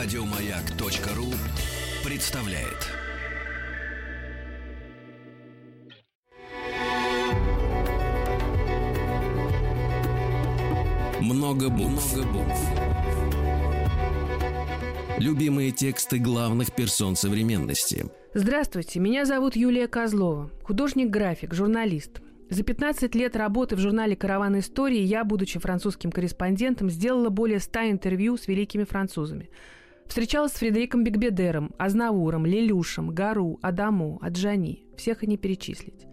Радиомаяк.ру представляет. Много букв. Любимые тексты главных персон современности. Здравствуйте, меня зовут Юлия Козлова, художник-график, журналист. За 15 лет работы в журнале «Караван истории» я, будучи французским корреспондентом, сделала более 100 интервью с великими французами. Встречалась с Фредериком Бигбедером, Азнавуром, Лелюшем, Гару, Адамо, Аджани. Всех и не перечислить.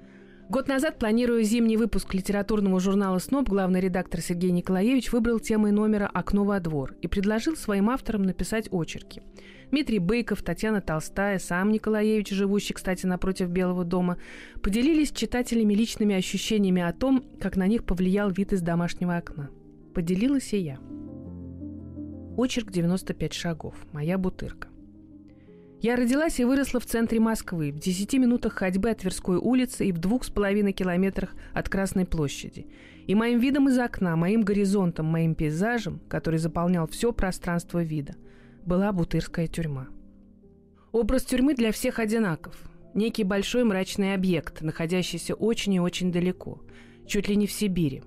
Год назад, планируя зимний выпуск литературного журнала «СНОП», главный редактор Сергей Николаевич выбрал темой номера «Окно во двор» и предложил своим авторам написать очерки. Дмитрий Быков, Татьяна Толстая, сам Николаевич, живущий, кстати, напротив Белого дома, поделились с читателями личными ощущениями о том, как на них повлиял вид из домашнего окна. Поделилась и я. Очерк «95 шагов». Моя бутырка. Я родилась и выросла в центре Москвы, в 10 минутах ходьбы от Тверской улицы и в двух с половиной километрах от Красной площади. И моим видом из окна, моим горизонтом, моим пейзажем, который заполнял все пространство вида, была Бутырская тюрьма. Образ тюрьмы для всех одинаков. Некий большой мрачный объект, находящийся очень и очень далеко, чуть ли не в Сибири.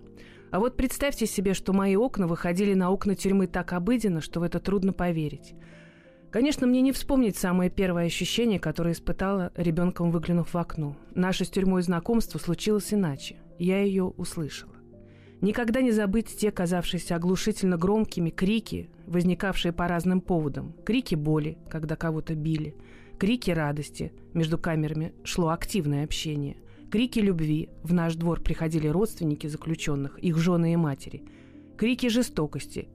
А вот представьте себе, что мои окна выходили на окна тюрьмы так обыденно, что в это трудно поверить – Конечно, мне не вспомнить самое первое ощущение, которое испытала ребенком, выглянув в окно. Наше с тюрьмой знакомство случилось иначе. Я ее услышала. Никогда не забыть те, казавшиеся оглушительно громкими, крики, возникавшие по разным поводам. Крики боли, когда кого-то били. Крики радости. Между камерами шло активное общение. Крики любви. В наш двор приходили родственники заключенных, их жены и матери. Крики жестокости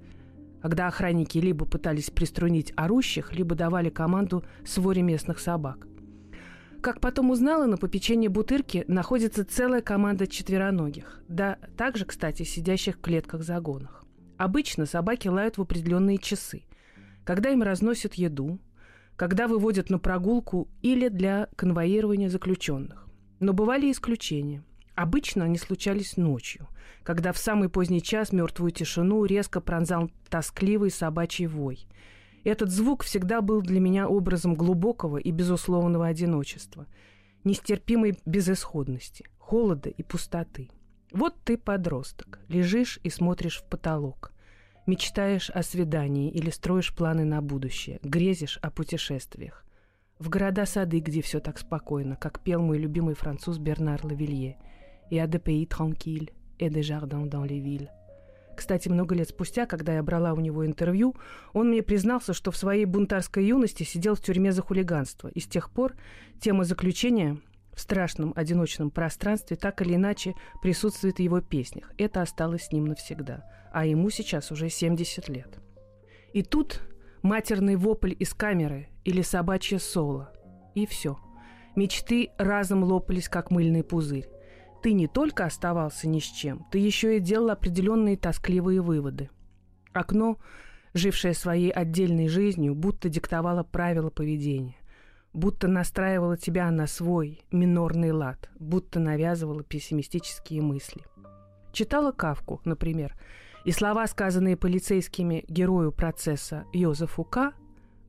когда охранники либо пытались приструнить орущих, либо давали команду своре местных собак. Как потом узнала, на попечении Бутырки находится целая команда четвероногих, да также, кстати, сидящих в клетках-загонах. Обычно собаки лают в определенные часы, когда им разносят еду, когда выводят на прогулку или для конвоирования заключенных. Но бывали исключения – Обычно они случались ночью, когда в самый поздний час мертвую тишину резко пронзал тоскливый собачий вой. Этот звук всегда был для меня образом глубокого и безусловного одиночества, нестерпимой безысходности, холода и пустоты. Вот ты подросток, лежишь и смотришь в потолок. Мечтаешь о свидании или строишь планы на будущее, грезишь о путешествиях. В города-сады, где все так спокойно, как пел мой любимый француз Бернар Лавилье – и à des pays tranquilles et des jardins dans. Кстати, много лет спустя, когда я брала у него интервью, он мне признался, что в своей бунтарской юности сидел в тюрьме за хулиганство. И с тех пор тема заключения в страшном одиночном пространстве так или иначе присутствует в его песнях. Это осталось с ним навсегда. А ему сейчас уже 70 лет. И тут матерный вопль из камеры или собачье соло. И все. Мечты разом лопались, как мыльный пузырь ты не только оставался ни с чем, ты еще и делал определенные тоскливые выводы. Окно, жившее своей отдельной жизнью, будто диктовало правила поведения, будто настраивало тебя на свой минорный лад, будто навязывало пессимистические мысли. Читала Кавку, например, и слова, сказанные полицейскими герою процесса Йозефу К.,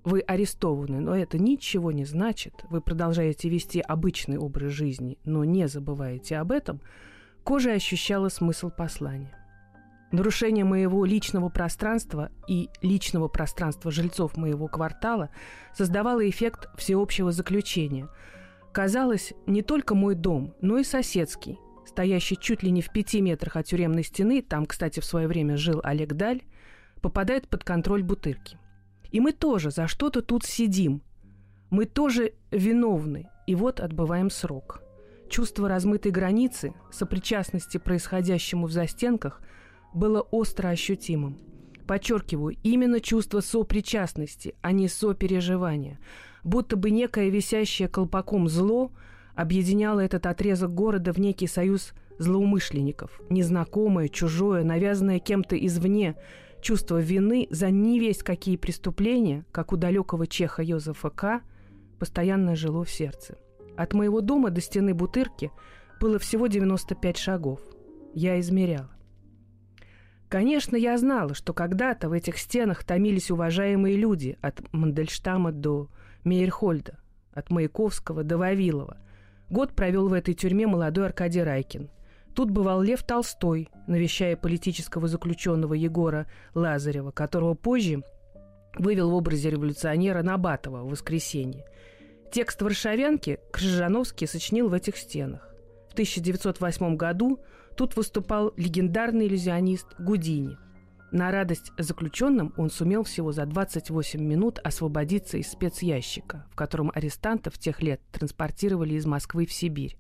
вы арестованы, но это ничего не значит. Вы продолжаете вести обычный образ жизни, но не забываете об этом. Кожа ощущала смысл послания. Нарушение моего личного пространства и личного пространства жильцов моего квартала создавало эффект всеобщего заключения. Казалось, не только мой дом, но и соседский, стоящий чуть ли не в пяти метрах от тюремной стены, там, кстати, в свое время жил Олег Даль, попадает под контроль бутырки. И мы тоже за что-то тут сидим. Мы тоже виновны. И вот отбываем срок. Чувство размытой границы, сопричастности происходящему в застенках было остро ощутимым. Подчеркиваю, именно чувство сопричастности, а не сопереживания. Будто бы некое висящее колпаком зло объединяло этот отрезок города в некий союз злоумышленников. Незнакомое, чужое, навязанное кем-то извне – Чувство вины за не весь какие преступления, как у далекого чеха Йозефа К., постоянно жило в сердце. От моего дома до стены Бутырки было всего 95 шагов. Я измеряла. Конечно, я знала, что когда-то в этих стенах томились уважаемые люди от Мандельштама до Мейерхольда, от Маяковского до Вавилова. Год провел в этой тюрьме молодой Аркадий Райкин. Тут бывал Лев Толстой, навещая политического заключенного Егора Лазарева, которого позже вывел в образе революционера Набатова в воскресенье. Текст «Варшавянки» Крыжановский сочинил в этих стенах. В 1908 году тут выступал легендарный иллюзионист Гудини. На радость заключенным он сумел всего за 28 минут освободиться из спецящика, в котором арестантов тех лет транспортировали из Москвы в Сибирь.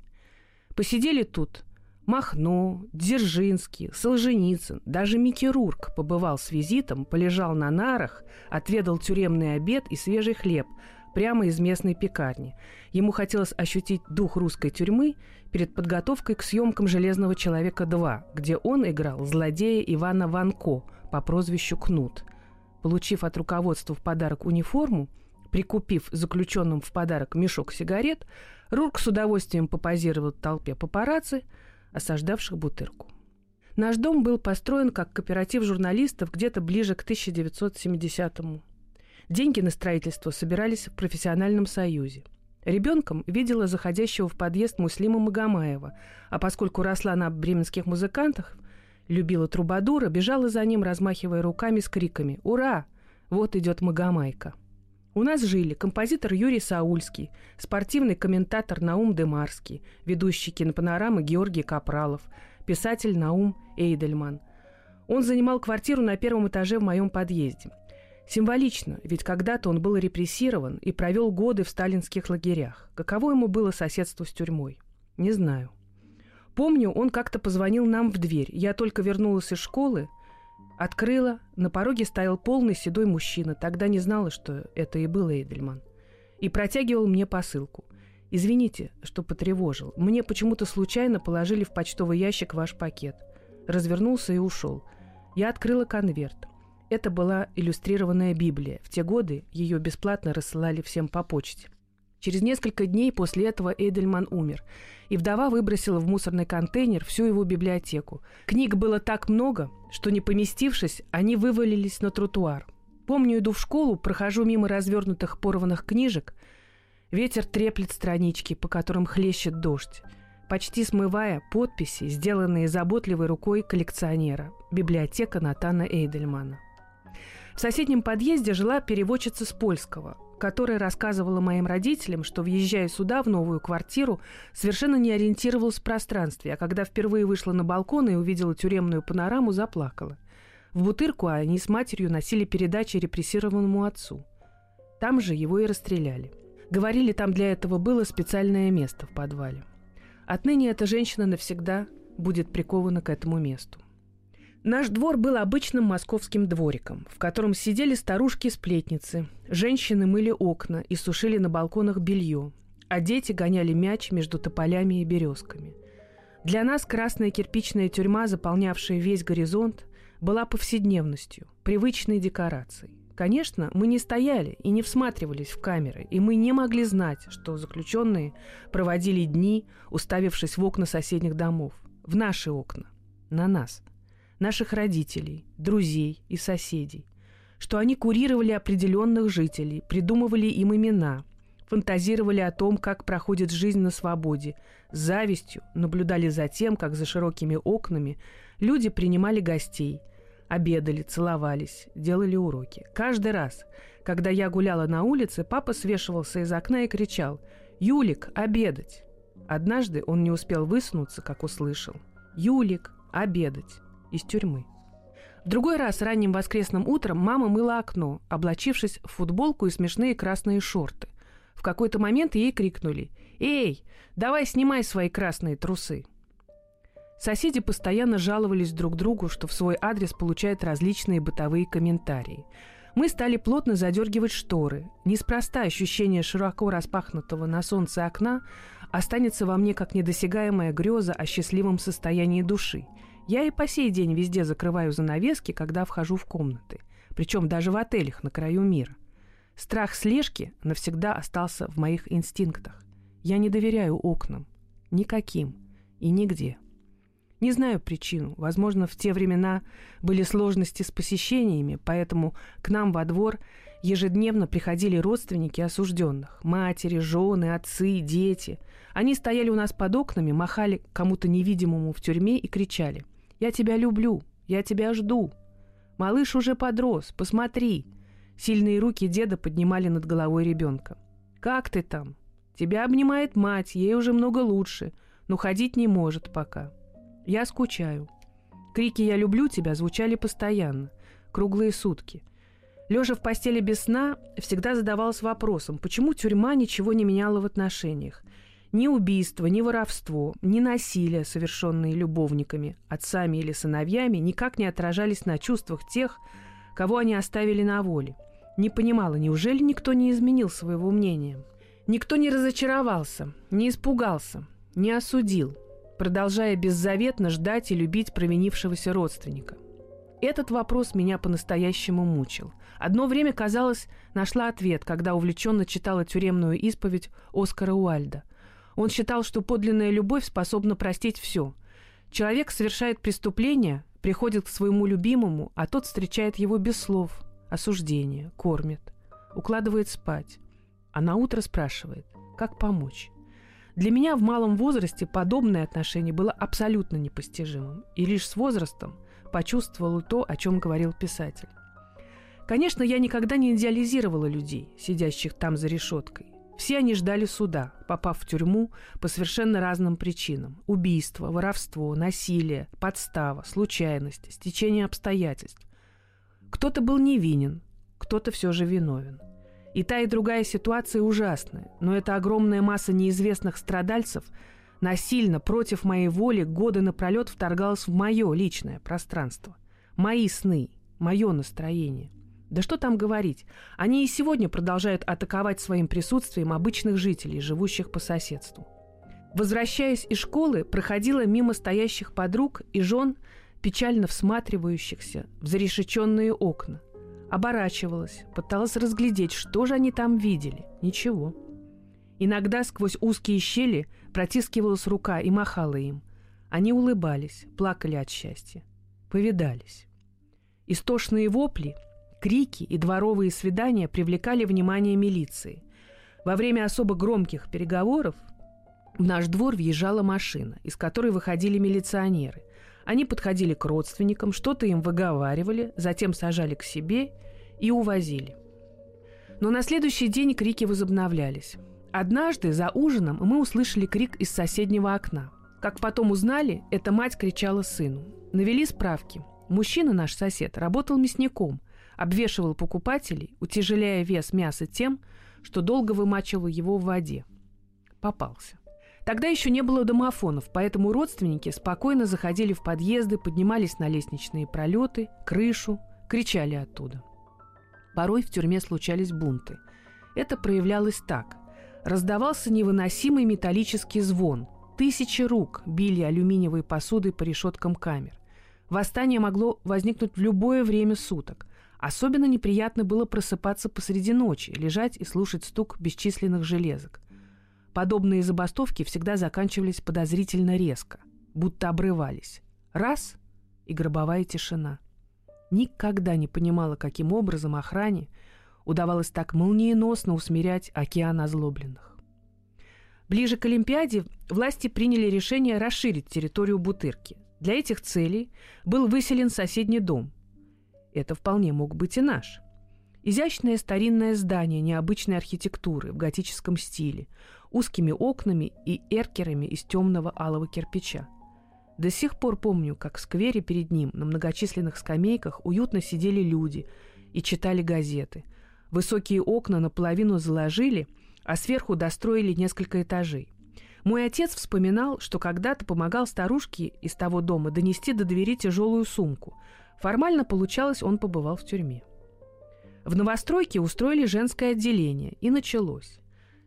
Посидели тут Махно, Дзержинский, Солженицын, даже Микки Рурк побывал с визитом, полежал на нарах, отведал тюремный обед и свежий хлеб прямо из местной пекарни. Ему хотелось ощутить дух русской тюрьмы перед подготовкой к съемкам «Железного человека 2», где он играл злодея Ивана Ванко по прозвищу Кнут. Получив от руководства в подарок униформу, прикупив заключенным в подарок мешок сигарет, Рурк с удовольствием попозировал толпе папарацци – осаждавших Бутырку. Наш дом был построен как кооператив журналистов где-то ближе к 1970-му. Деньги на строительство собирались в профессиональном союзе. Ребенком видела заходящего в подъезд Муслима Магомаева, а поскольку росла на бременских музыкантах, любила трубадура, бежала за ним, размахивая руками с криками «Ура! Вот идет Магомайка!» У нас жили композитор Юрий Саульский, спортивный комментатор Наум Демарский, ведущий кинопанорамы Георгий Капралов, писатель Наум Эйдельман. Он занимал квартиру на первом этаже в моем подъезде. Символично, ведь когда-то он был репрессирован и провел годы в сталинских лагерях. Каково ему было соседство с тюрьмой? Не знаю. Помню, он как-то позвонил нам в дверь. Я только вернулась из школы – Открыла. На пороге стоял полный седой мужчина. Тогда не знала, что это и был Эйдельман. И протягивал мне посылку. «Извините, что потревожил. Мне почему-то случайно положили в почтовый ящик ваш пакет». Развернулся и ушел. Я открыла конверт. Это была иллюстрированная Библия. В те годы ее бесплатно рассылали всем по почте. Через несколько дней после этого Эйдельман умер, и вдова выбросила в мусорный контейнер всю его библиотеку. Книг было так много, что, не поместившись, они вывалились на тротуар. Помню, иду в школу, прохожу мимо развернутых порванных книжек. Ветер треплет странички, по которым хлещет дождь, почти смывая подписи, сделанные заботливой рукой коллекционера. Библиотека Натана Эйдельмана. В соседнем подъезде жила переводчица с польского которая рассказывала моим родителям, что, въезжая сюда, в новую квартиру, совершенно не ориентировалась в пространстве, а когда впервые вышла на балкон и увидела тюремную панораму, заплакала. В Бутырку они с матерью носили передачи репрессированному отцу. Там же его и расстреляли. Говорили, там для этого было специальное место в подвале. Отныне эта женщина навсегда будет прикована к этому месту. Наш двор был обычным московским двориком, в котором сидели старушки-сплетницы, женщины мыли окна и сушили на балконах белье, а дети гоняли мяч между тополями и березками. Для нас красная кирпичная тюрьма, заполнявшая весь горизонт, была повседневностью, привычной декорацией. Конечно, мы не стояли и не всматривались в камеры, и мы не могли знать, что заключенные проводили дни, уставившись в окна соседних домов, в наши окна, на нас – наших родителей, друзей и соседей, что они курировали определенных жителей, придумывали им имена, фантазировали о том, как проходит жизнь на свободе, с завистью наблюдали за тем, как за широкими окнами люди принимали гостей, обедали, целовались, делали уроки. Каждый раз, когда я гуляла на улице, папа свешивался из окна и кричал «Юлик, обедать!». Однажды он не успел высунуться, как услышал «Юлик, обедать!» Из тюрьмы. В другой раз ранним воскресным утром мама мыла окно, облачившись в футболку и смешные красные шорты. В какой-то момент ей крикнули «Эй, давай снимай свои красные трусы!» Соседи постоянно жаловались друг другу, что в свой адрес получают различные бытовые комментарии. Мы стали плотно задергивать шторы. Неспроста ощущение широко распахнутого на солнце окна останется во мне как недосягаемая греза о счастливом состоянии души – я и по сей день везде закрываю занавески, когда вхожу в комнаты, причем даже в отелях на краю мира. Страх слежки навсегда остался в моих инстинктах. Я не доверяю окнам. Никаким. И нигде. Не знаю причину. Возможно, в те времена были сложности с посещениями, поэтому к нам во двор ежедневно приходили родственники осужденных. Матери, жены, отцы, дети. Они стояли у нас под окнами, махали кому-то невидимому в тюрьме и кричали «Я тебя люблю! Я тебя жду!» «Малыш уже подрос! Посмотри!» Сильные руки деда поднимали над головой ребенка. «Как ты там? Тебя обнимает мать, ей уже много лучше, но ходить не может пока. Я скучаю. Крики «Я люблю тебя» звучали постоянно, круглые сутки. Лежа в постели без сна, всегда задавалась вопросом, почему тюрьма ничего не меняла в отношениях. Ни убийство, ни воровство, ни насилие, совершенные любовниками, отцами или сыновьями, никак не отражались на чувствах тех, кого они оставили на воле. Не понимала, неужели никто не изменил своего мнения? Никто не разочаровался, не испугался, не осудил, продолжая беззаветно ждать и любить провинившегося родственника. Этот вопрос меня по-настоящему мучил. Одно время, казалось, нашла ответ, когда увлеченно читала тюремную исповедь Оскара Уальда. Он считал, что подлинная любовь способна простить все. Человек совершает преступление, приходит к своему любимому, а тот встречает его без слов, осуждения, кормит, укладывает спать, а на утро спрашивает, как помочь. Для меня в малом возрасте подобное отношение было абсолютно непостижимым, и лишь с возрастом почувствовала то, о чем говорил писатель. Конечно, я никогда не идеализировала людей, сидящих там за решеткой. Все они ждали суда, попав в тюрьму по совершенно разным причинам. Убийство, воровство, насилие, подстава, случайность, стечение обстоятельств. Кто-то был невинен, кто-то все же виновен. И та, и другая ситуация ужасная, но эта огромная масса неизвестных страдальцев насильно, против моей воли, годы напролет вторгалась в мое личное пространство. Мои сны, мое настроение. Да что там говорить, они и сегодня продолжают атаковать своим присутствием обычных жителей, живущих по соседству. Возвращаясь из школы, проходила мимо стоящих подруг и жен, печально всматривающихся в зарешеченные окна – Оборачивалась, пыталась разглядеть, что же они там видели. Ничего. Иногда сквозь узкие щели протискивалась рука и махала им. Они улыбались, плакали от счастья. Повидались. Истошные вопли, крики и дворовые свидания привлекали внимание милиции. Во время особо громких переговоров в наш двор въезжала машина, из которой выходили милиционеры – они подходили к родственникам, что-то им выговаривали, затем сажали к себе и увозили. Но на следующий день крики возобновлялись. Однажды за ужином мы услышали крик из соседнего окна. Как потом узнали, эта мать кричала сыну. Навели справки. Мужчина, наш сосед, работал мясником, обвешивал покупателей, утяжеляя вес мяса тем, что долго вымачивал его в воде. Попался. Тогда еще не было домофонов, поэтому родственники спокойно заходили в подъезды, поднимались на лестничные пролеты, крышу, кричали оттуда. Порой в тюрьме случались бунты. Это проявлялось так. Раздавался невыносимый металлический звон. Тысячи рук били алюминиевой посудой по решеткам камер. Восстание могло возникнуть в любое время суток. Особенно неприятно было просыпаться посреди ночи, лежать и слушать стук бесчисленных железок. Подобные забастовки всегда заканчивались подозрительно резко, будто обрывались. Раз — и гробовая тишина. Никогда не понимала, каким образом охране удавалось так молниеносно усмирять океан озлобленных. Ближе к Олимпиаде власти приняли решение расширить территорию Бутырки. Для этих целей был выселен соседний дом. Это вполне мог быть и наш. Изящное старинное здание необычной архитектуры в готическом стиле, узкими окнами и эркерами из темного алого кирпича. До сих пор помню, как в сквере перед ним на многочисленных скамейках уютно сидели люди и читали газеты. Высокие окна наполовину заложили, а сверху достроили несколько этажей. Мой отец вспоминал, что когда-то помогал старушке из того дома донести до двери тяжелую сумку. Формально получалось, он побывал в тюрьме. В новостройке устроили женское отделение, и началось.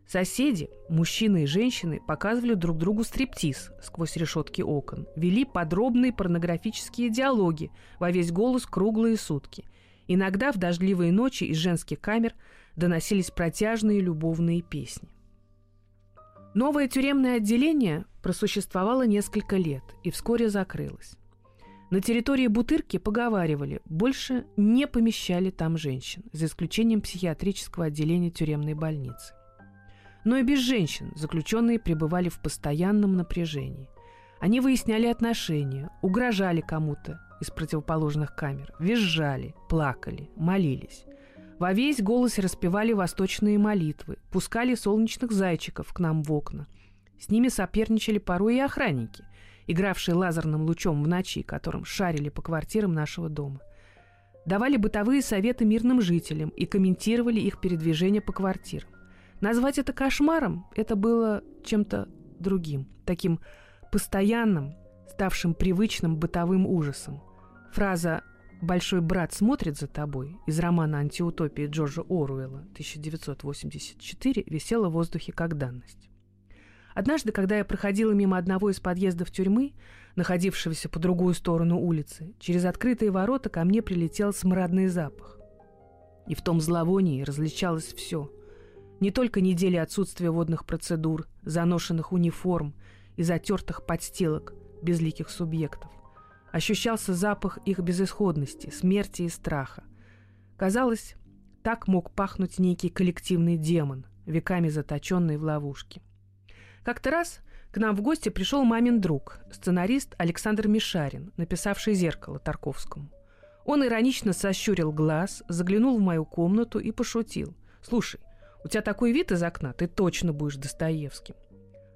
Соседи, мужчины и женщины, показывали друг другу стриптиз сквозь решетки окон, вели подробные порнографические диалоги во весь голос круглые сутки. Иногда в дождливые ночи из женских камер доносились протяжные любовные песни. Новое тюремное отделение просуществовала несколько лет и вскоре закрылась. На территории Бутырки поговаривали, больше не помещали там женщин, за исключением психиатрического отделения тюремной больницы. Но и без женщин заключенные пребывали в постоянном напряжении. Они выясняли отношения, угрожали кому-то из противоположных камер, визжали, плакали, молились. Во весь голос распевали восточные молитвы, пускали солнечных зайчиков к нам в окна. С ними соперничали порой и охранники, игравшие лазерным лучом в ночи, которым шарили по квартирам нашего дома. Давали бытовые советы мирным жителям и комментировали их передвижение по квартирам. Назвать это кошмаром – это было чем-то другим, таким постоянным, ставшим привычным бытовым ужасом. Фраза «Большой брат смотрит за тобой» из романа «Антиутопии» Джорджа Оруэлла 1984 висела в воздухе как данность. Однажды, когда я проходила мимо одного из подъездов тюрьмы, находившегося по другую сторону улицы, через открытые ворота ко мне прилетел смрадный запах. И в том зловонии различалось все. Не только недели отсутствия водных процедур, заношенных униформ и затертых подстилок безликих субъектов. Ощущался запах их безысходности, смерти и страха. Казалось, так мог пахнуть некий коллективный демон, веками заточенный в ловушке. Как-то раз к нам в гости пришел мамин друг, сценарист Александр Мишарин, написавший «Зеркало» Тарковскому. Он иронично сощурил глаз, заглянул в мою комнату и пошутил. «Слушай, у тебя такой вид из окна, ты точно будешь Достоевским».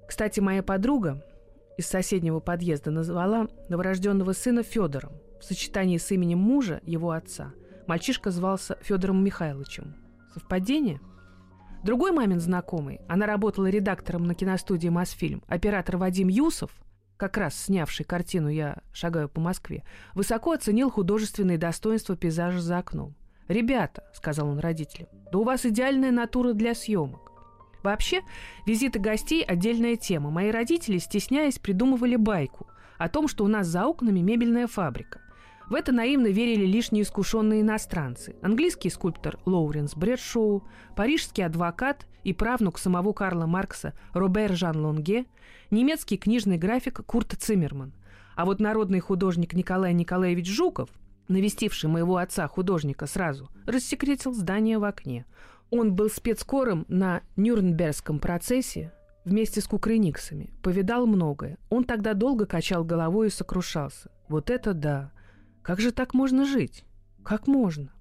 Кстати, моя подруга из соседнего подъезда назвала новорожденного сына Федором. В сочетании с именем мужа, его отца, мальчишка звался Федором Михайловичем. Совпадение – Другой мамин знакомый, она работала редактором на киностудии «Мосфильм», оператор Вадим Юсов, как раз снявший картину «Я шагаю по Москве», высоко оценил художественные достоинства пейзажа за окном. «Ребята», — сказал он родителям, — «да у вас идеальная натура для съемок». Вообще, визиты гостей – отдельная тема. Мои родители, стесняясь, придумывали байку о том, что у нас за окнами мебельная фабрика. В это наивно верили лишь неискушенные иностранцы. Английский скульптор Лоуренс Брэдшоу, парижский адвокат и правнук самого Карла Маркса Робер Жан Лонге, немецкий книжный график Курт Циммерман. А вот народный художник Николай Николаевич Жуков, навестивший моего отца художника сразу, рассекретил здание в окне. Он был спецкором на Нюрнбергском процессе вместе с кукрыниксами, повидал многое. Он тогда долго качал головой и сокрушался. Вот это да! Как же так можно жить? Как можно?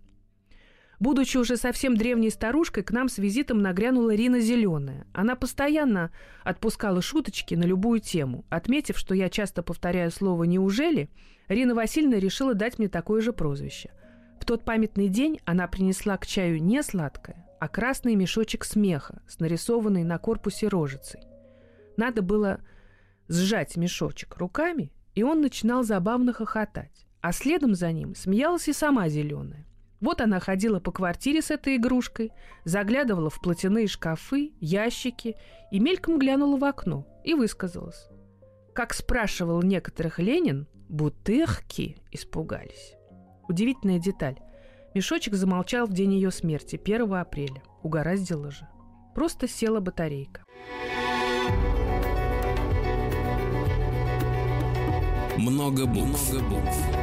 Будучи уже совсем древней старушкой, к нам с визитом нагрянула Рина Зеленая. Она постоянно отпускала шуточки на любую тему. Отметив, что я часто повторяю слово «неужели», Рина Васильевна решила дать мне такое же прозвище. В тот памятный день она принесла к чаю не сладкое, а красный мешочек смеха с нарисованной на корпусе рожицей. Надо было сжать мешочек руками, и он начинал забавно хохотать а следом за ним смеялась и сама зеленая. Вот она ходила по квартире с этой игрушкой, заглядывала в платяные шкафы, ящики и мельком глянула в окно и высказалась. Как спрашивал некоторых Ленин, бутырки испугались. Удивительная деталь. Мешочек замолчал в день ее смерти, 1 апреля. Угораздило же. Просто села батарейка. Много букв. Много букв.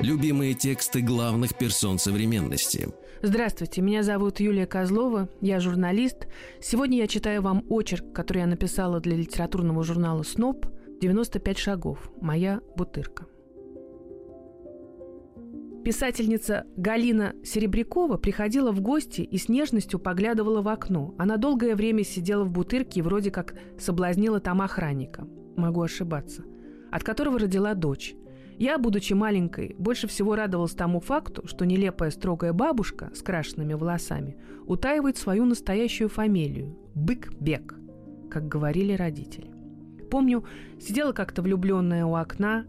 Любимые тексты главных персон современности. Здравствуйте, меня зовут Юлия Козлова, я журналист. Сегодня я читаю вам очерк, который я написала для литературного журнала «СНОП» «95 шагов. Моя бутырка». Писательница Галина Серебрякова приходила в гости и с нежностью поглядывала в окно. Она долгое время сидела в бутырке и вроде как соблазнила там охранника. Могу ошибаться. От которого родила дочь. Я, будучи маленькой, больше всего радовалась тому факту, что нелепая строгая бабушка с крашенными волосами утаивает свою настоящую фамилию – Бык-Бек, как говорили родители. Помню, сидела как-то влюбленная у окна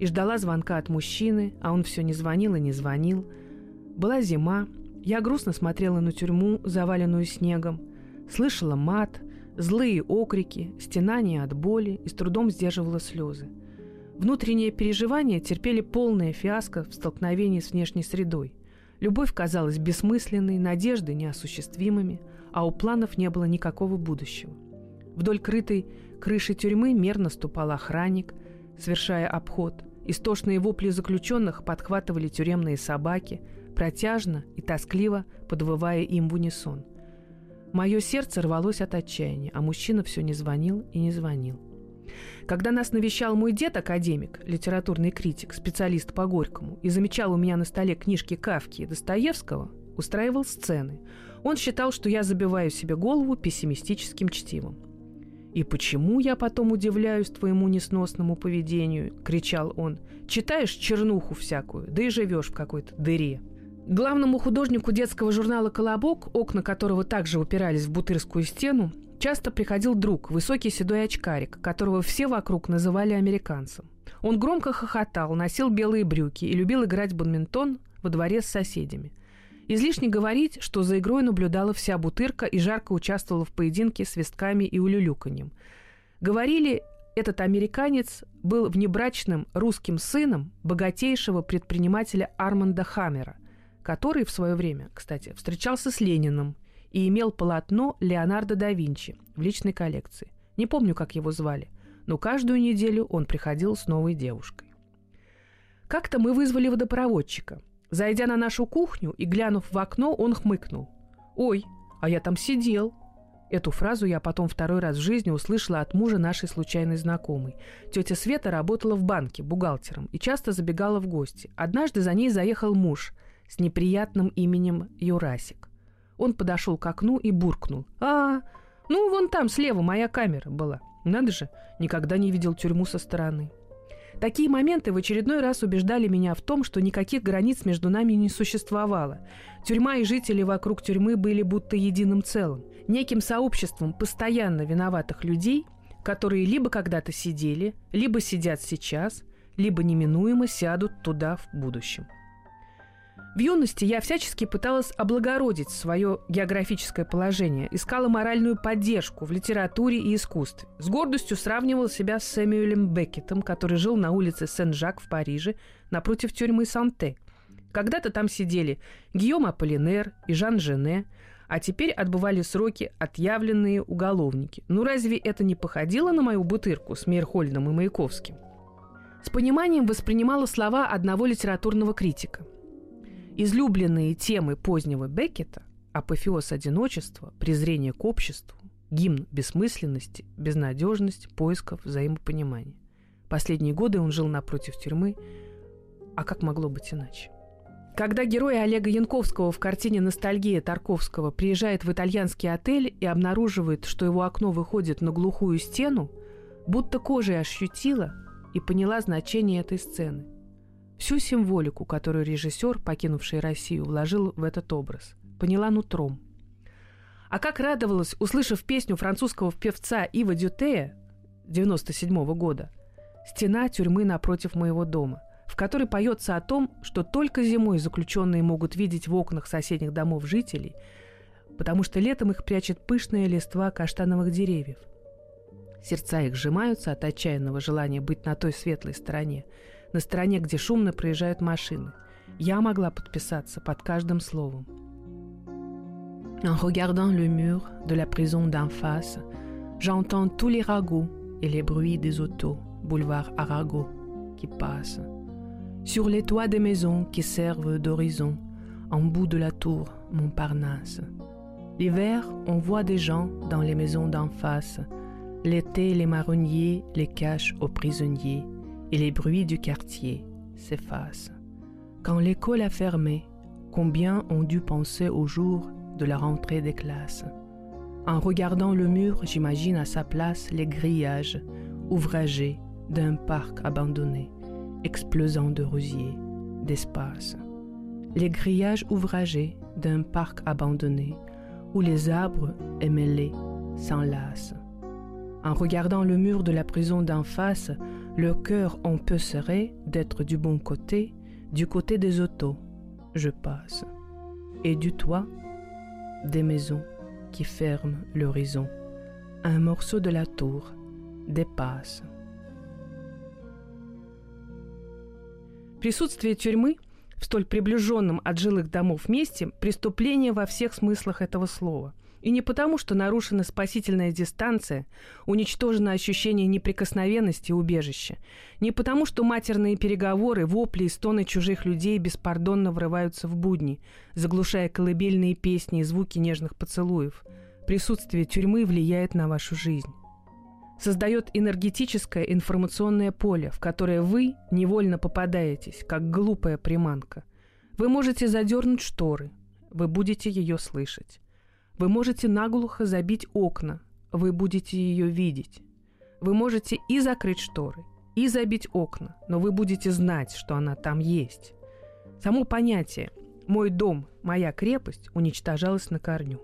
и ждала звонка от мужчины, а он все не звонил и не звонил. Была зима, я грустно смотрела на тюрьму, заваленную снегом, слышала мат, злые окрики, стенания от боли и с трудом сдерживала слезы – Внутренние переживания терпели полное фиаско в столкновении с внешней средой. Любовь казалась бессмысленной, надежды неосуществимыми, а у планов не было никакого будущего. Вдоль крытой крыши тюрьмы мерно ступал охранник, совершая обход. Истошные вопли заключенных подхватывали тюремные собаки, протяжно и тоскливо подвывая им в унисон. Мое сердце рвалось от отчаяния, а мужчина все не звонил и не звонил. Когда нас навещал мой дед, академик, литературный критик, специалист по Горькому, и замечал у меня на столе книжки Кавки и Достоевского, устраивал сцены. Он считал, что я забиваю себе голову пессимистическим чтивом. «И почему я потом удивляюсь твоему несносному поведению?» – кричал он. «Читаешь чернуху всякую, да и живешь в какой-то дыре». Главному художнику детского журнала «Колобок», окна которого также упирались в бутырскую стену, часто приходил друг, высокий седой очкарик, которого все вокруг называли американцем. Он громко хохотал, носил белые брюки и любил играть в бадминтон во дворе с соседями. Излишне говорить, что за игрой наблюдала вся бутырка и жарко участвовала в поединке свистками и улюлюканьем. Говорили, этот американец был внебрачным русским сыном богатейшего предпринимателя Арманда Хаммера, который в свое время, кстати, встречался с Лениным – и имел полотно Леонардо да Винчи в личной коллекции. Не помню, как его звали, но каждую неделю он приходил с новой девушкой. Как-то мы вызвали водопроводчика. Зайдя на нашу кухню и глянув в окно, он хмыкнул. «Ой, а я там сидел!» Эту фразу я потом второй раз в жизни услышала от мужа нашей случайной знакомой. Тетя Света работала в банке бухгалтером и часто забегала в гости. Однажды за ней заехал муж с неприятным именем Юрасик. Он подошел к окну и буркнул. «А, ну вон там слева моя камера была. Надо же, никогда не видел тюрьму со стороны». Такие моменты в очередной раз убеждали меня в том, что никаких границ между нами не существовало. Тюрьма и жители вокруг тюрьмы были будто единым целым, неким сообществом постоянно виноватых людей, которые либо когда-то сидели, либо сидят сейчас, либо неминуемо сядут туда в будущем. В юности я всячески пыталась облагородить свое географическое положение, искала моральную поддержку в литературе и искусстве. С гордостью сравнивала себя с Сэмюэлем Беккетом, который жил на улице Сен-Жак в Париже напротив тюрьмы Санте. Когда-то там сидели Гийом Аполлинер и Жан Жене, а теперь отбывали сроки отъявленные уголовники. Ну разве это не походило на мою бутырку с Мейерхольдом и Маяковским? С пониманием воспринимала слова одного литературного критика – Излюбленные темы позднего Беккета – апофеоз одиночества, презрение к обществу, гимн бессмысленности, безнадежность, поисков взаимопонимания. Последние годы он жил напротив тюрьмы, а как могло быть иначе? Когда герой Олега Янковского в картине «Ностальгия» Тарковского приезжает в итальянский отель и обнаруживает, что его окно выходит на глухую стену, будто кожей ощутила и поняла значение этой сцены – Всю символику, которую режиссер, покинувший Россию, вложил в этот образ, поняла нутром. А как радовалась, услышав песню французского певца Ива Дютея 97 -го года «Стена тюрьмы напротив моего дома», в которой поется о том, что только зимой заключенные могут видеть в окнах соседних домов жителей, потому что летом их прячет пышная листва каштановых деревьев. Сердца их сжимаются от отчаянного желания быть на той светлой стороне – на стороне, где шумно проезжают машины. Я могла подписаться под каждым словом. En regardant le mur de la prison d'en face, j'entends tous les ragots et les bruits des autos, boulevard Arago, qui passent. Sur les toits des maisons qui servent d'horizon, en bout de la tour, Montparnasse. L'hiver, on voit des gens dans les maisons d'en face. L'été, les marronniers les cachent aux prisonniers et les bruits du quartier s'effacent. Quand l'école a fermé, combien ont dû penser au jour de la rentrée des classes En regardant le mur, j'imagine à sa place les grillages ouvragés d'un parc abandonné, explosant de rosiers, d'espace. Les grillages ouvragés d'un parc abandonné, où les arbres émêlés s'enlacent. En regardant le mur de la prison d'en face, le cœur en peu serré d'être du bon côté, du côté des autos, je passe, et du toit, des maisons qui ferment l'horizon. Un morceau de la tour dépasse. Присутствие тюрьмы в столь приближенном от жилых домов месте – преступление во всех смыслах этого слова – И не потому, что нарушена спасительная дистанция, уничтожено ощущение неприкосновенности убежища. Не потому, что матерные переговоры, вопли и стоны чужих людей беспардонно врываются в будни, заглушая колыбельные песни и звуки нежных поцелуев. Присутствие тюрьмы влияет на вашу жизнь. Создает энергетическое информационное поле, в которое вы невольно попадаетесь, как глупая приманка. Вы можете задернуть шторы, вы будете ее слышать. Вы можете наглухо забить окна, вы будете ее видеть. Вы можете и закрыть шторы, и забить окна, но вы будете знать, что она там есть. Само понятие «мой дом, моя крепость» уничтожалось на корню.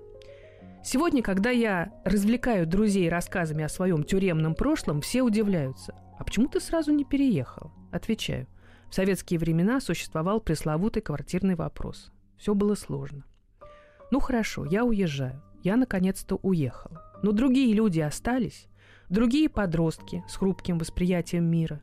Сегодня, когда я развлекаю друзей рассказами о своем тюремном прошлом, все удивляются. «А почему ты сразу не переехал?» Отвечаю. В советские времена существовал пресловутый квартирный вопрос. Все было сложно. Ну хорошо, я уезжаю. Я наконец-то уехал. Но другие люди остались. Другие подростки с хрупким восприятием мира.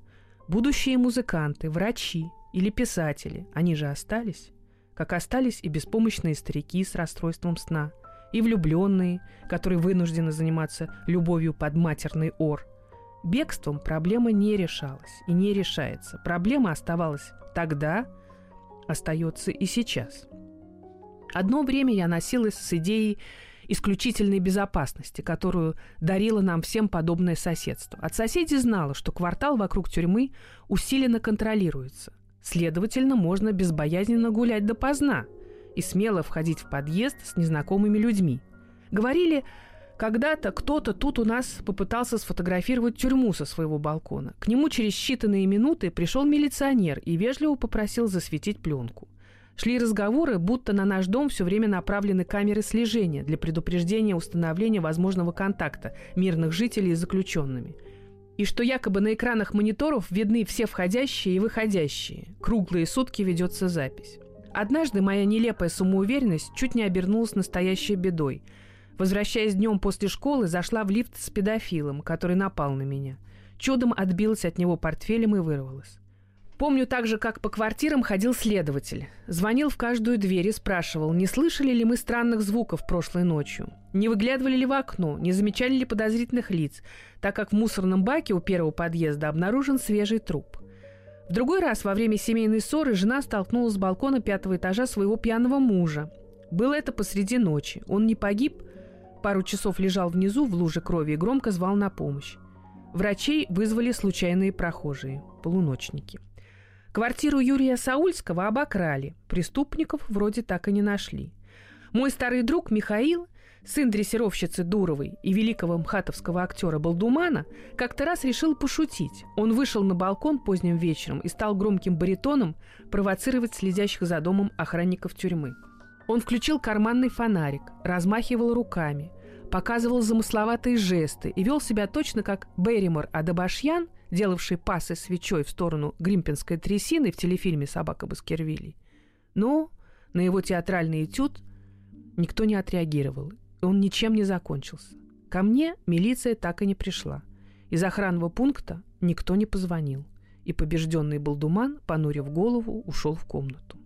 Будущие музыканты, врачи или писатели. Они же остались. Как остались и беспомощные старики с расстройством сна. И влюбленные, которые вынуждены заниматься любовью под матерный ор. Бегством проблема не решалась и не решается. Проблема оставалась тогда, остается и сейчас – Одно время я носилась с идеей исключительной безопасности, которую дарило нам всем подобное соседство. От соседей знала, что квартал вокруг тюрьмы усиленно контролируется. Следовательно, можно безбоязненно гулять допоздна и смело входить в подъезд с незнакомыми людьми. Говорили, когда-то кто-то тут у нас попытался сфотографировать тюрьму со своего балкона. К нему через считанные минуты пришел милиционер и вежливо попросил засветить пленку – Шли разговоры, будто на наш дом все время направлены камеры слежения для предупреждения установления возможного контакта мирных жителей с заключенными. И что якобы на экранах мониторов видны все входящие и выходящие. Круглые сутки ведется запись. Однажды моя нелепая самоуверенность чуть не обернулась настоящей бедой. Возвращаясь днем после школы, зашла в лифт с педофилом, который напал на меня. Чудом отбилась от него портфелем и вырвалась. Помню также, как по квартирам ходил следователь. Звонил в каждую дверь и спрашивал, не слышали ли мы странных звуков прошлой ночью, не выглядывали ли в окно, не замечали ли подозрительных лиц, так как в мусорном баке у первого подъезда обнаружен свежий труп. В другой раз во время семейной ссоры жена столкнулась с балкона пятого этажа своего пьяного мужа. Было это посреди ночи. Он не погиб, пару часов лежал внизу в луже крови и громко звал на помощь. Врачей вызвали случайные прохожие, полуночники – Квартиру Юрия Саульского обокрали. Преступников вроде так и не нашли. Мой старый друг Михаил, сын дрессировщицы Дуровой и великого мхатовского актера Балдумана, как-то раз решил пошутить. Он вышел на балкон поздним вечером и стал громким баритоном провоцировать следящих за домом охранников тюрьмы. Он включил карманный фонарик, размахивал руками, показывал замысловатые жесты и вел себя точно как Берримор Адабашьян – делавший пасы свечой в сторону гримпинской трясины в телефильме «Собака Баскервилей». Но на его театральный этюд никто не отреагировал. Он ничем не закончился. Ко мне милиция так и не пришла. Из охранного пункта никто не позвонил. И побежденный Балдуман, понурив голову, ушел в комнату.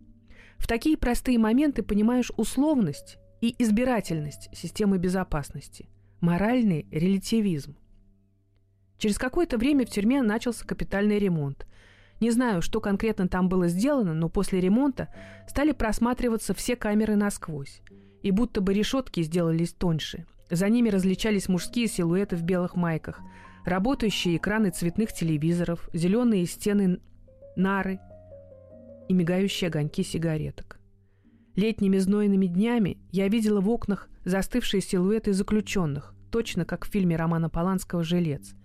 В такие простые моменты понимаешь условность и избирательность системы безопасности, моральный релятивизм. Через какое-то время в тюрьме начался капитальный ремонт. Не знаю, что конкретно там было сделано, но после ремонта стали просматриваться все камеры насквозь. И будто бы решетки сделались тоньше. За ними различались мужские силуэты в белых майках, работающие экраны цветных телевизоров, зеленые стены нары и мигающие огоньки сигареток. Летними знойными днями я видела в окнах застывшие силуэты заключенных, точно как в фильме Романа Поланского «Жилец»,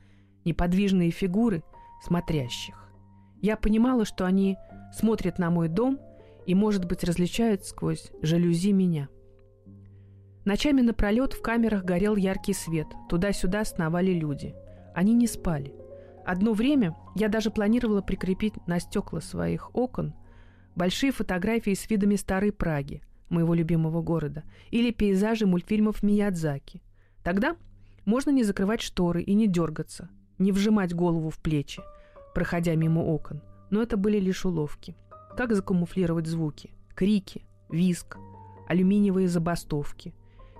неподвижные фигуры смотрящих. Я понимала, что они смотрят на мой дом и, может быть, различают сквозь жалюзи меня. Ночами напролет в камерах горел яркий свет, туда-сюда сновали люди. Они не спали. Одно время я даже планировала прикрепить на стекла своих окон большие фотографии с видами старой Праги, моего любимого города, или пейзажи мультфильмов Миядзаки. Тогда можно не закрывать шторы и не дергаться, не вжимать голову в плечи, проходя мимо окон. Но это были лишь уловки. Как закамуфлировать звуки? Крики, виск, алюминиевые забастовки,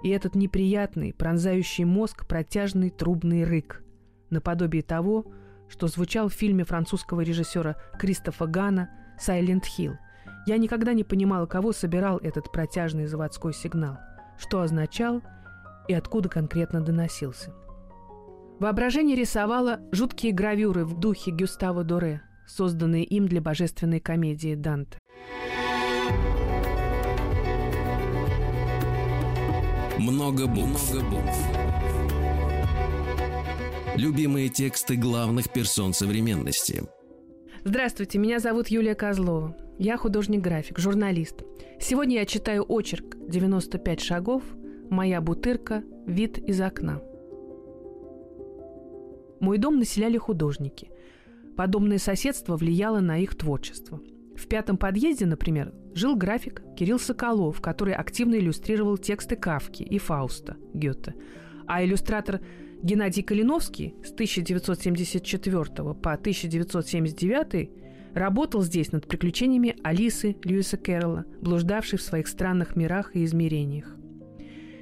и этот неприятный, пронзающий мозг протяжный трубный рык, наподобие того, что звучал в фильме французского режиссера Кристофа Гана «Сайлент Хилл». Я никогда не понимала, кого собирал этот протяжный заводской сигнал, что означал и откуда конкретно доносился. Воображение рисовало жуткие гравюры в духе Гюстава Доре, созданные им для божественной комедии Данте. Много букв. Много букв. Любимые тексты главных персон современности. Здравствуйте, меня зовут Юлия Козлова. Я художник-график, журналист. Сегодня я читаю очерк «95 шагов. Моя бутырка. Вид из окна». Мой дом населяли художники. Подобное соседство влияло на их творчество – в пятом подъезде, например, жил график Кирилл Соколов, который активно иллюстрировал тексты Кавки и Фауста Гёте. А иллюстратор Геннадий Калиновский с 1974 по 1979 работал здесь над приключениями Алисы Льюиса Кэрролла, блуждавшей в своих странных мирах и измерениях.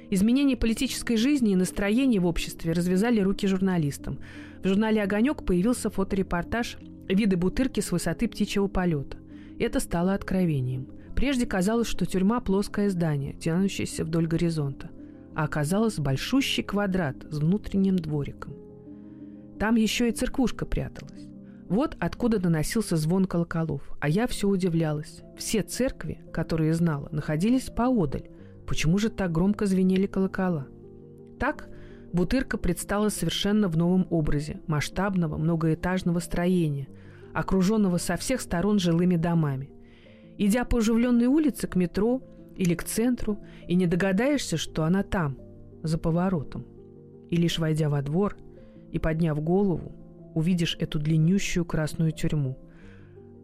Изменение политической жизни и настроения в обществе развязали руки журналистам. В журнале «Огонек» появился фоторепортаж «Виды бутырки с высоты птичьего полета». Это стало откровением. Прежде казалось, что тюрьма – плоское здание, тянущееся вдоль горизонта, а оказалось большущий квадрат с внутренним двориком. Там еще и церквушка пряталась. Вот откуда доносился звон колоколов, а я все удивлялась. Все церкви, которые знала, находились поодаль. Почему же так громко звенели колокола? Так Бутырка предстала совершенно в новом образе масштабного многоэтажного строения – окруженного со всех сторон жилыми домами. Идя по оживленной улице к метро или к центру, и не догадаешься, что она там, за поворотом. И лишь войдя во двор и подняв голову, увидишь эту длиннющую красную тюрьму.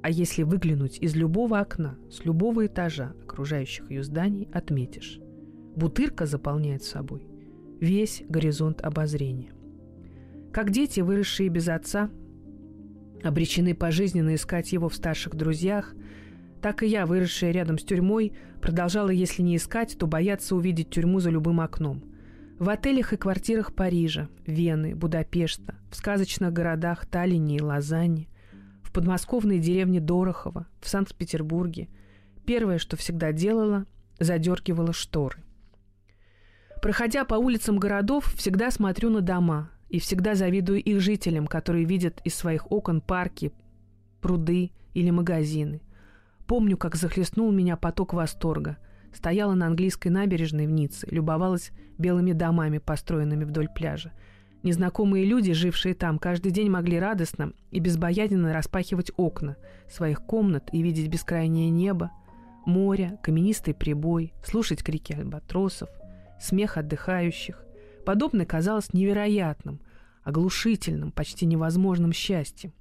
А если выглянуть из любого окна, с любого этажа окружающих ее зданий, отметишь. Бутырка заполняет собой весь горизонт обозрения. Как дети, выросшие без отца, обречены пожизненно искать его в старших друзьях, так и я, выросшая рядом с тюрьмой, продолжала, если не искать, то бояться увидеть тюрьму за любым окном. В отелях и квартирах Парижа, Вены, Будапешта, в сказочных городах Таллине и Лозанне, в подмосковной деревне Дорохово, в Санкт-Петербурге. Первое, что всегда делала, задергивала шторы. Проходя по улицам городов, всегда смотрю на дома, и всегда завидую их жителям, которые видят из своих окон парки, пруды или магазины. Помню, как захлестнул меня поток восторга. Стояла на английской набережной в Ницце, любовалась белыми домами, построенными вдоль пляжа. Незнакомые люди, жившие там, каждый день могли радостно и безбоязненно распахивать окна своих комнат и видеть бескрайнее небо, море, каменистый прибой, слушать крики альбатросов, смех отдыхающих, Подобное казалось невероятным, оглушительным, почти невозможным счастьем.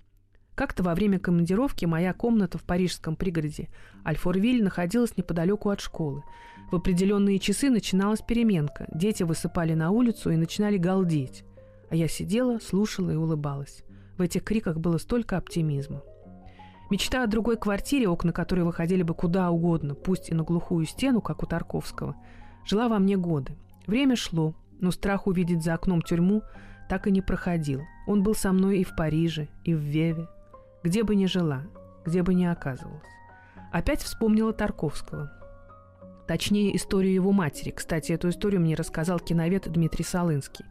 Как-то во время командировки моя комната в парижском пригороде Альфорвиль находилась неподалеку от школы. В определенные часы начиналась переменка. Дети высыпали на улицу и начинали галдеть. А я сидела, слушала и улыбалась. В этих криках было столько оптимизма. Мечта о другой квартире, окна которой выходили бы куда угодно, пусть и на глухую стену, как у Тарковского, жила во мне годы. Время шло, но страх увидеть за окном тюрьму так и не проходил. Он был со мной и в Париже, и в Веве, где бы ни жила, где бы ни оказывалась. Опять вспомнила Тарковского. Точнее, историю его матери. Кстати, эту историю мне рассказал киновед Дмитрий Солынский,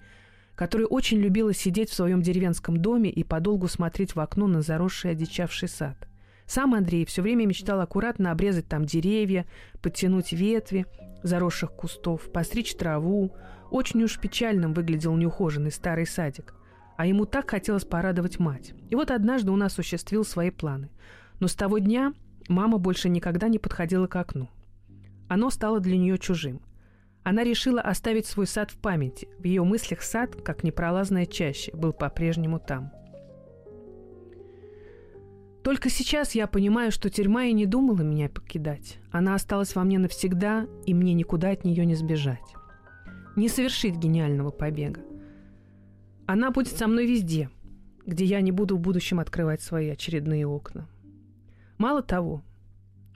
который очень любила сидеть в своем деревенском доме и подолгу смотреть в окно на заросший одичавший сад. Сам Андрей все время мечтал аккуратно обрезать там деревья, подтянуть ветви заросших кустов, постричь траву, очень уж печальным выглядел неухоженный старый садик. А ему так хотелось порадовать мать. И вот однажды он осуществил свои планы. Но с того дня мама больше никогда не подходила к окну. Оно стало для нее чужим. Она решила оставить свой сад в памяти. В ее мыслях сад, как непролазная чаще, был по-прежнему там. Только сейчас я понимаю, что тюрьма и не думала меня покидать. Она осталась во мне навсегда, и мне никуда от нее не сбежать не совершить гениального побега. Она будет со мной везде, где я не буду в будущем открывать свои очередные окна. Мало того,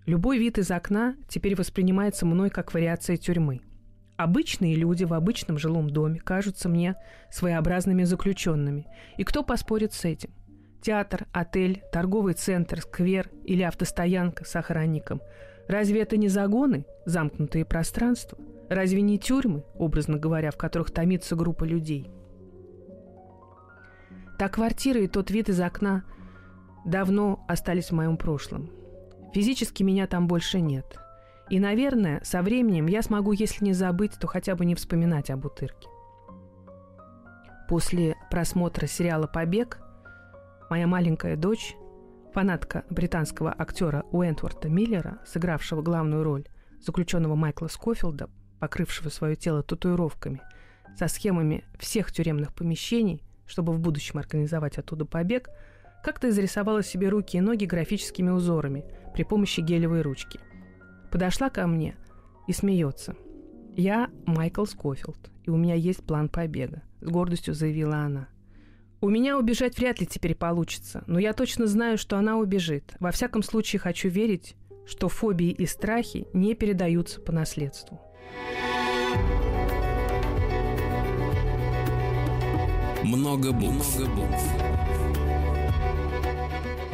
любой вид из окна теперь воспринимается мной как вариация тюрьмы. Обычные люди в обычном жилом доме кажутся мне своеобразными заключенными. И кто поспорит с этим? Театр, отель, торговый центр, сквер или автостоянка с охранником. Разве это не загоны, замкнутые пространства? Разве не тюрьмы, образно говоря, в которых томится группа людей? Та квартира и тот вид из окна давно остались в моем прошлом. Физически меня там больше нет – и, наверное, со временем я смогу, если не забыть, то хотя бы не вспоминать об утырке. После просмотра сериала «Побег» моя маленькая дочь, фанатка британского актера Уэнтворта Миллера, сыгравшего главную роль заключенного Майкла Скофилда, покрывшего свое тело татуировками, со схемами всех тюремных помещений, чтобы в будущем организовать оттуда побег, как-то изрисовала себе руки и ноги графическими узорами при помощи гелевой ручки подошла ко мне и смеется. «Я Майкл Скофилд, и у меня есть план побега», — с гордостью заявила она. «У меня убежать вряд ли теперь получится, но я точно знаю, что она убежит. Во всяком случае, хочу верить, что фобии и страхи не передаются по наследству». Много букв. Много букв.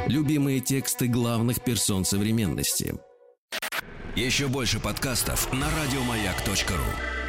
Любимые тексты главных персон современности – еще больше подкастов на радиомаяк.ру.